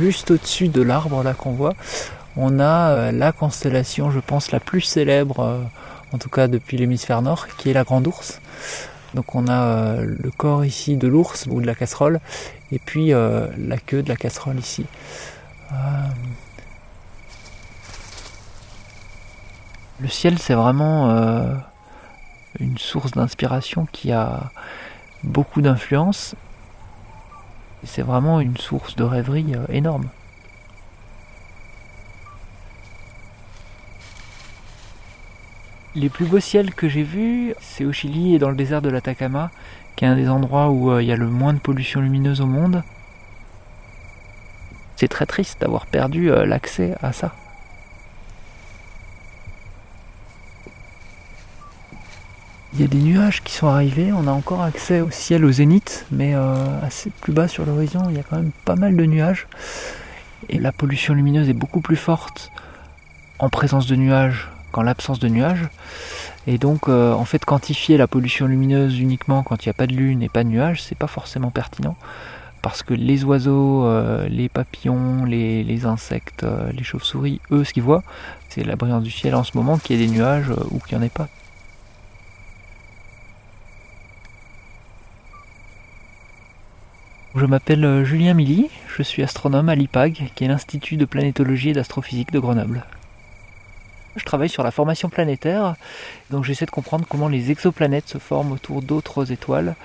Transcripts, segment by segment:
juste au-dessus de l'arbre là qu'on voit, on a euh, la constellation, je pense, la plus célèbre, euh, en tout cas depuis l'hémisphère nord, qui est la Grande Ourse. Donc on a euh, le corps ici de l'ours ou de la casserole, et puis la queue de la casserole ici. Le ciel, c'est vraiment une source d'inspiration qui a beaucoup d'influence. C'est vraiment une source de rêverie énorme. Les plus beaux ciels que j'ai vus, c'est au Chili et dans le désert de l'Atacama, qui est un des endroits où euh, il y a le moins de pollution lumineuse au monde. C'est très triste d'avoir perdu euh, l'accès à ça. Il y a des nuages qui sont arrivés, on a encore accès au ciel au zénith, mais euh, assez plus bas sur l'horizon, il y a quand même pas mal de nuages. Et la pollution lumineuse est beaucoup plus forte en présence de nuages qu'en l'absence de nuages. Et donc, euh, en fait, quantifier la pollution lumineuse uniquement quand il n'y a pas de lune et pas de nuages, c'est pas forcément pertinent. Parce que les oiseaux, euh, les papillons, les, insectes, euh, les chauves-souris, eux, ce qu'ils voient, c'est la brillance du ciel en ce moment, qu'il y ait des nuages ou qu'il n'y en ait pas. Je m'appelle Julien Milly, je suis astronome à l'IPAG, qui est l'Institut de planétologie et d'astrophysique de Grenoble. Je travaille sur la formation planétaire, donc j'essaie de comprendre comment les exoplanètes se forment autour d'autres étoiles.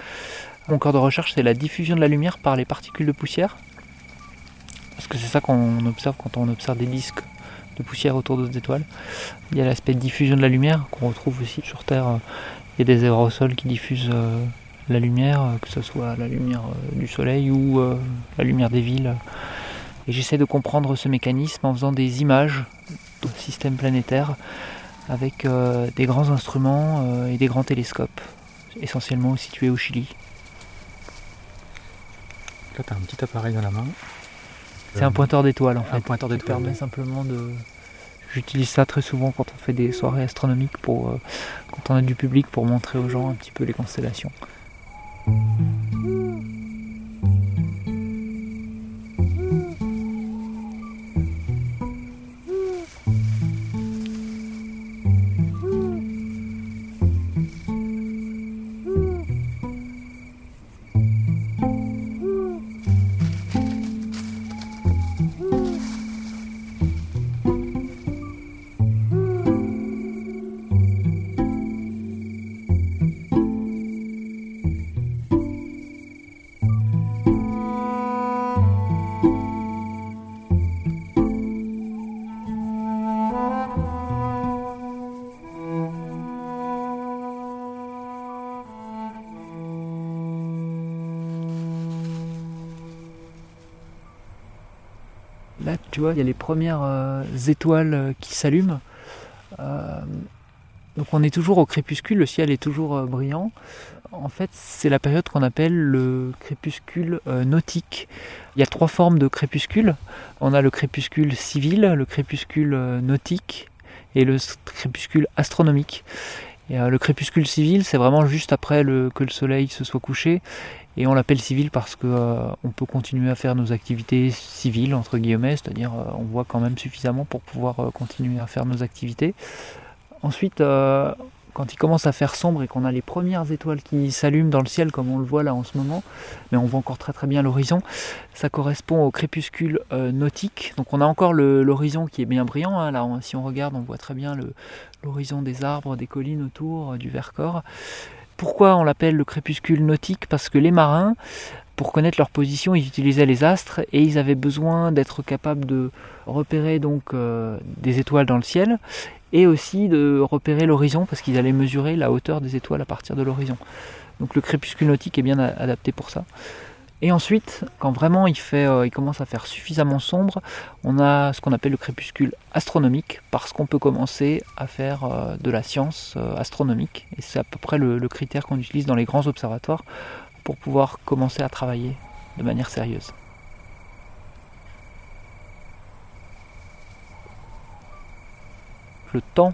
Mon corps de recherche, c'est la diffusion de la lumière par les particules de poussière. Parce que c'est ça qu'on observe quand on observe des disques de poussière autour d'autres étoiles. Il y a l'aspect diffusion de la lumière qu'on retrouve aussi sur Terre. Il y a des aérosols qui diffusent euh, la lumière, que ce soit la lumière euh, du soleil ou euh, la lumière des villes. Et j'essaie de comprendre ce mécanisme en faisant des images système planétaire avec euh, des grands instruments euh, et des grands télescopes, essentiellement situés au Chili. Là, tu as un petit appareil dans la main. C'est un pointeur d'étoiles en fait. Un pointeur d'étoiles. permet simplement de. J'utilise ça très souvent quand on fait des soirées astronomiques, pour, euh, quand on a du public, pour montrer aux gens un petit peu les constellations. Vois, il y a les premières euh, étoiles euh, qui s'allument. Euh, donc on est toujours au crépuscule, le ciel est toujours brillant. En fait, c'est la période qu'on appelle le crépuscule nautique. Il y a trois formes de crépuscule. On a le crépuscule civil, le crépuscule nautique et le crépuscule astronomique. le crépuscule civil, c'est vraiment juste après que le soleil se soit couché et on l'appelle civil parce que euh, on peut continuer à faire nos activités civiles entre guillemets, c'est-à-dire euh, on voit quand même suffisamment pour pouvoir euh, continuer à faire nos activités. Ensuite, quand il commence à faire sombre et qu'on a les premières étoiles qui s'allument dans le ciel comme on le voit là en ce moment, mais on voit encore très très bien l'horizon, ça correspond au crépuscule nautique. Donc on a encore l'horizon qui est bien brillant. Hein. Là, si on regarde, on voit très bien l'horizon des arbres, des collines autour, du Vercors. Pourquoi on l'appelle le crépuscule nautique Parce que les marins, pour connaître leur position, ils utilisaient les astres et ils avaient besoin d'être capables de repérer donc euh, des étoiles dans le ciel et aussi de repérer l'horizon parce qu'ils allaient mesurer la hauteur des étoiles à partir de l'horizon. Donc le crépuscule nautique est bien adapté pour ça. Et ensuite, quand vraiment il, fait, euh, il commence à faire suffisamment sombre, on a ce qu'on appelle le crépuscule astronomique, parce qu'on peut commencer à faire euh, de la science euh, astronomique. Et c'est à peu près le, critère qu'on utilise dans les grands observatoires pour pouvoir commencer à travailler de manière sérieuse. Le temps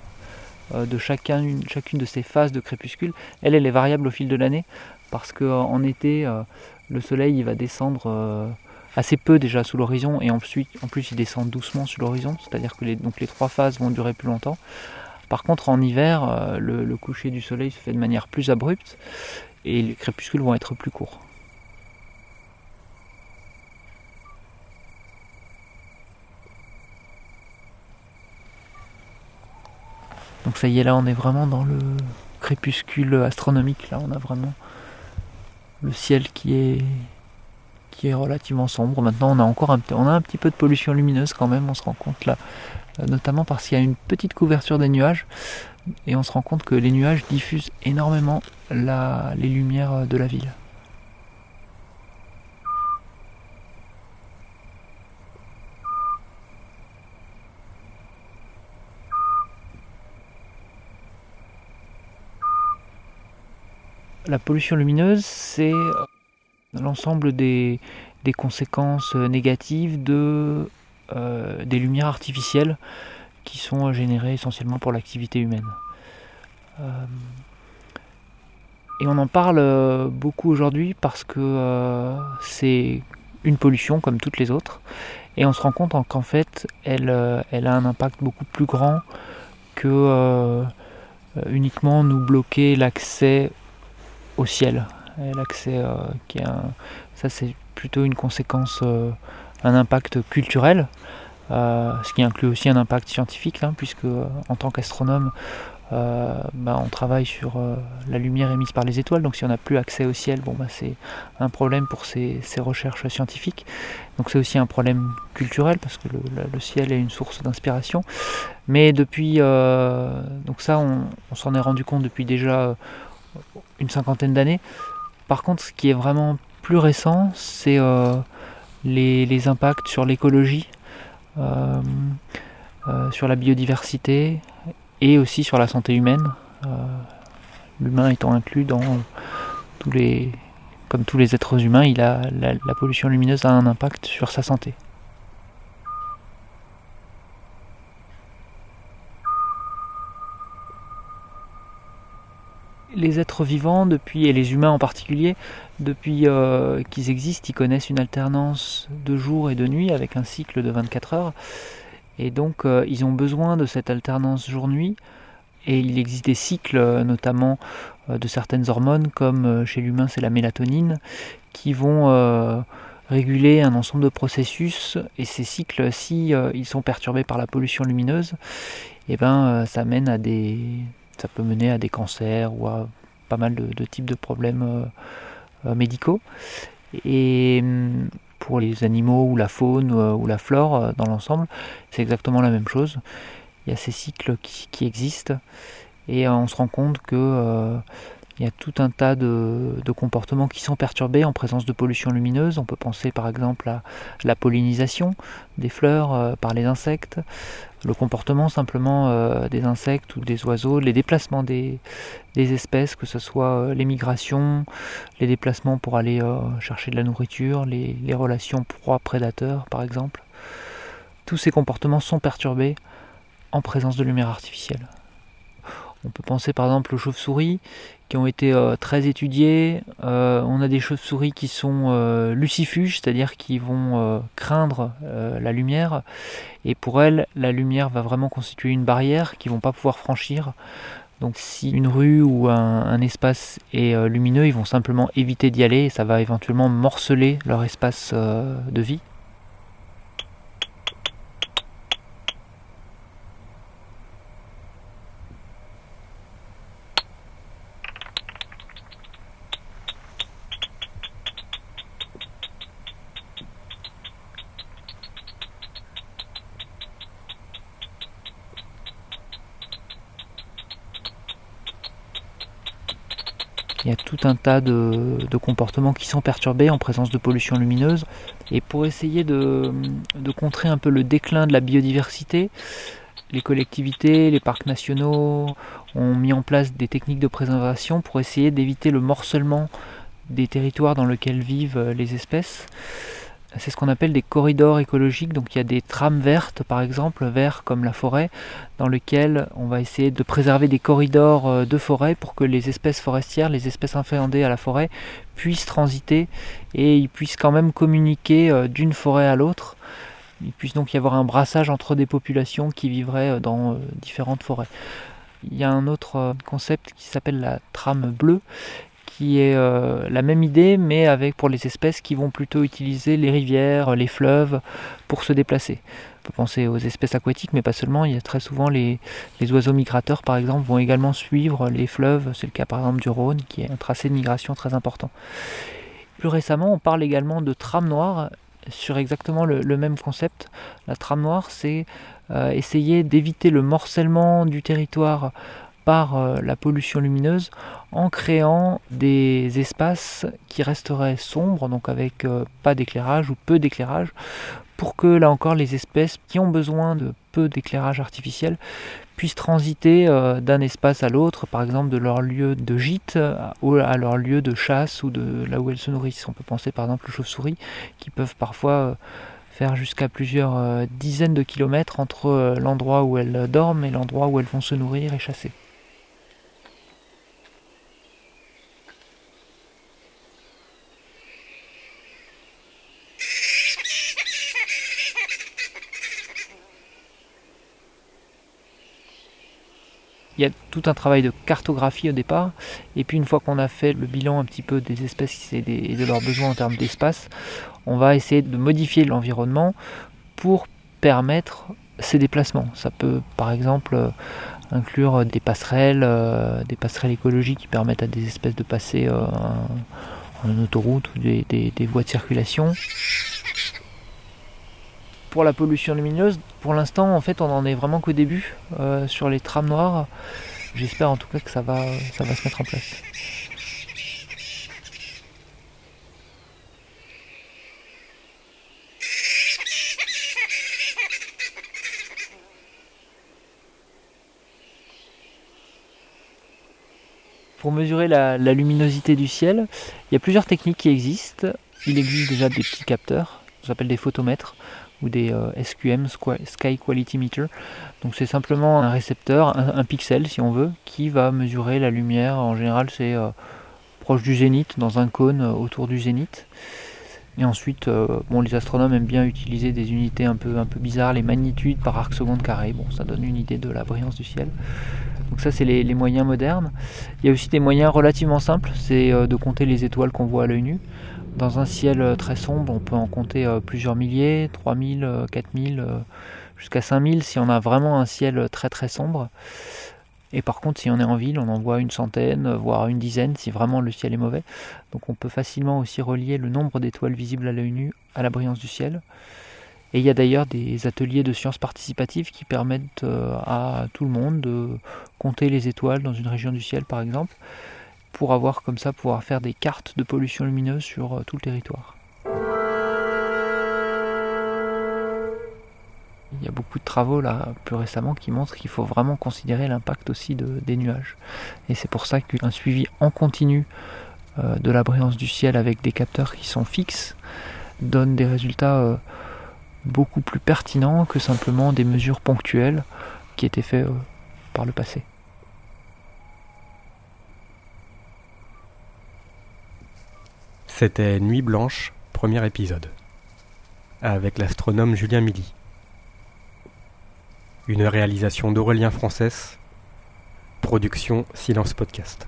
de chacune, chacune de ces phases de crépuscule, elle, elle est variable au fil de l'année, parce qu'en été, le soleil il va descendre euh, assez peu déjà sous l'horizon et ensuite en plus il descend doucement sous l'horizon, c'est-à-dire que les, donc les trois phases vont durer plus longtemps. Par contre en hiver, euh, le, coucher du soleil se fait de manière plus abrupte et les crépuscules vont être plus courts. Donc ça y est là on est vraiment dans le crépuscule astronomique, là on a vraiment le ciel qui est qui est relativement sombre. Maintenant, on a encore un, petit peu de pollution lumineuse quand même, on se rend compte là, euh, notamment parce qu'il y a une petite couverture des nuages, et on se rend compte que les nuages diffusent énormément les lumières de la ville. La pollution lumineuse, c'est l'ensemble des, conséquences négatives de, euh, des lumières artificielles qui sont générées essentiellement pour l'activité humaine. Euh, et on en parle beaucoup aujourd'hui parce que euh, c'est une pollution comme toutes les autres. Et on se rend compte qu'en fait, elle, elle, a un impact beaucoup plus grand que uniquement nous bloquer l'accès au ciel, l'accès euh, qui est ça c'est plutôt une conséquence, euh, un impact culturel, euh, ce qui inclut aussi un impact scientifique, hein, puisque en tant qu'astronome, bah, on travaille sur la lumière émise par les étoiles, donc si on n'a plus accès au ciel, bon, bah, c'est un problème pour ces, recherches scientifiques. Donc c'est aussi un problème culturel, parce que le, ciel est une source d'inspiration. Mais depuis, donc ça, on s'en est rendu compte depuis déjà une cinquantaine d'années. Par contre, ce qui est vraiment plus récent, c'est euh, les, impacts sur l'écologie, euh, euh, sur la biodiversité et aussi sur la santé humaine. L'humain étant inclus dans tous les, comme tous les êtres humains, il a la pollution lumineuse a un impact sur sa santé. Les êtres vivants, depuis, et les humains en particulier, depuis euh, qu'ils existent, ils connaissent une alternance de jour et de nuit avec un cycle de 24 heures. Et donc, euh, ils ont besoin de cette alternance jour-nuit. Et il existe des cycles, euh, notamment de certaines hormones, comme chez l'humain c'est la mélatonine, qui vont réguler un ensemble de processus. Et ces cycles, si ils sont perturbés par la pollution lumineuse, et eh ben, ça mène à des, ça peut mener à des cancers ou à pas mal de, types de problèmes euh, euh, médicaux. Et hum, pour les animaux ou la faune euh, ou, la flore dans l'ensemble, c'est exactement la même chose. Il y a ces cycles qui, existent et on se rend compte que il y a tout un tas de, comportements qui sont perturbés en présence de pollution lumineuse. On peut penser par exemple à la pollinisation des fleurs par les insectes, le comportement simplement euh, des insectes ou des oiseaux, les déplacements des, espèces, que ce soit euh, les migrations, les déplacements pour aller euh, chercher de la nourriture, les, les relations proie-prédateur par exemple. Tous ces comportements sont perturbés en présence de lumière artificielle. On peut penser par exemple aux chauves-souris qui ont été euh, très étudiées. Euh, on a des chauves-souris qui sont euh, lucifuges, c'est-à-dire qui vont craindre la lumière. Et pour elles, la lumière va vraiment constituer une barrière qu'ils vont pas pouvoir franchir. Donc si une rue ou un espace est lumineux, ils vont simplement éviter d'y aller et ça va éventuellement morceler leur espace de vie. Il y a tout un tas de, comportements qui sont perturbés en présence de pollution lumineuse. Et pour essayer de, contrer un peu le déclin de la biodiversité, les collectivités, les parcs nationaux ont mis en place des techniques de préservation pour essayer d'éviter le morcellement des territoires dans lesquels vivent les espèces. C'est ce qu'on appelle des corridors écologiques. Donc il y a des trames vertes, par exemple, verts comme la forêt, dans lesquelles on va essayer de préserver des corridors euh, de forêt pour que les espèces forestières, les espèces inféodées à la forêt, puissent transiter et ils puissent quand même communiquer euh, d'une forêt à l'autre. Il puisse donc y avoir un brassage entre des populations qui vivraient euh, dans différentes forêts. Il y a un autre concept qui s'appelle la trame bleue, qui est euh, la même idée, mais avec pour les espèces qui vont plutôt utiliser les rivières, les fleuves pour se déplacer. On peut penser aux espèces aquatiques, mais pas seulement. Il y a très souvent les, oiseaux migrateurs, par exemple, vont également suivre les fleuves. C'est le cas par exemple du Rhône, qui est un tracé de migration très important. Plus récemment, on parle également de trame noire sur exactement le, même concept. La trame noire, c'est euh, essayer d'éviter le morcellement du territoire par euh, la pollution lumineuse en créant des espaces qui resteraient sombres, donc avec euh, pas d'éclairage ou peu d'éclairage, pour que là encore les espèces qui ont besoin de peu d'éclairage artificiel puissent transiter euh, d'un espace à l'autre, par exemple de leur lieu de gîte ou à leur lieu de chasse ou de là où elles se nourrissent. On peut penser par exemple aux chauves-souris qui peuvent parfois faire jusqu'à plusieurs dizaines de kilomètres entre l'endroit où elles dorment et l'endroit où elles vont se nourrir et chasser. Il y a tout un travail de cartographie au départ, et puis une fois qu'on a fait le bilan un petit peu des espèces et, de leurs besoins en termes d'espace, on va essayer de modifier l'environnement pour permettre ces déplacements. Ça peut par exemple euh, inclure des passerelles, euh, des passerelles écologiques qui permettent à des espèces de passer euh, en autoroute ou des, des voies de circulation pour la pollution lumineuse, pour l'instant, en fait, on en est vraiment qu'au début euh, sur les trames noires. J'espère en tout cas que ça va, ça va se mettre en place. Pour mesurer la, luminosité du ciel, il y a plusieurs techniques qui existent. Il existe déjà des petits capteurs, on s'appelle des photomètres, ou des euh, SQM, Sky Quality Meter. Donc c'est simplement un récepteur, un, pixel si on veut, qui va mesurer la lumière. En général c'est euh, proche du zénith, dans un cône euh, autour du zénith. Et ensuite, bon, les astronomes aiment bien utiliser des unités un peu, un peu bizarres, les magnitudes par arc seconde carré. Bon, ça donne une idée de la brillance du ciel. Donc ça, c'est les, les, moyens modernes. Il y a aussi des moyens relativement simples, c'est de compter les étoiles qu'on voit à l'œil nu. Dans un ciel euh, très sombre, on peut en compter euh, plusieurs milliers, 3000, 4000, euh, jusqu'à 5000 si on a vraiment un ciel très très sombre. Et par contre, si on est en ville, on en voit une centaine, voire une dizaine, si vraiment le ciel est mauvais. Donc on peut facilement aussi relier le nombre d'étoiles visibles à l'œil nu à la brillance du ciel. Et il y a d'ailleurs des ateliers de sciences participatives qui permettent à tout le monde de compter les étoiles dans une région du ciel, par exemple pour avoir comme ça pouvoir faire des cartes de pollution lumineuse sur euh, tout le territoire. Il y a beaucoup de travaux là plus récemment qui montrent qu'il faut vraiment considérer l'impact aussi des nuages. Et c'est pour ça qu'un suivi en continu euh, de la brillance du ciel avec des capteurs qui sont fixes donne des résultats euh, beaucoup plus pertinents que simplement des mesures ponctuelles qui étaient faites par le passé. C'était Nuit Blanche, premier épisode, avec l'astronome Julien Milly. Une réalisation d'Aurélien Française, production Silence Podcast.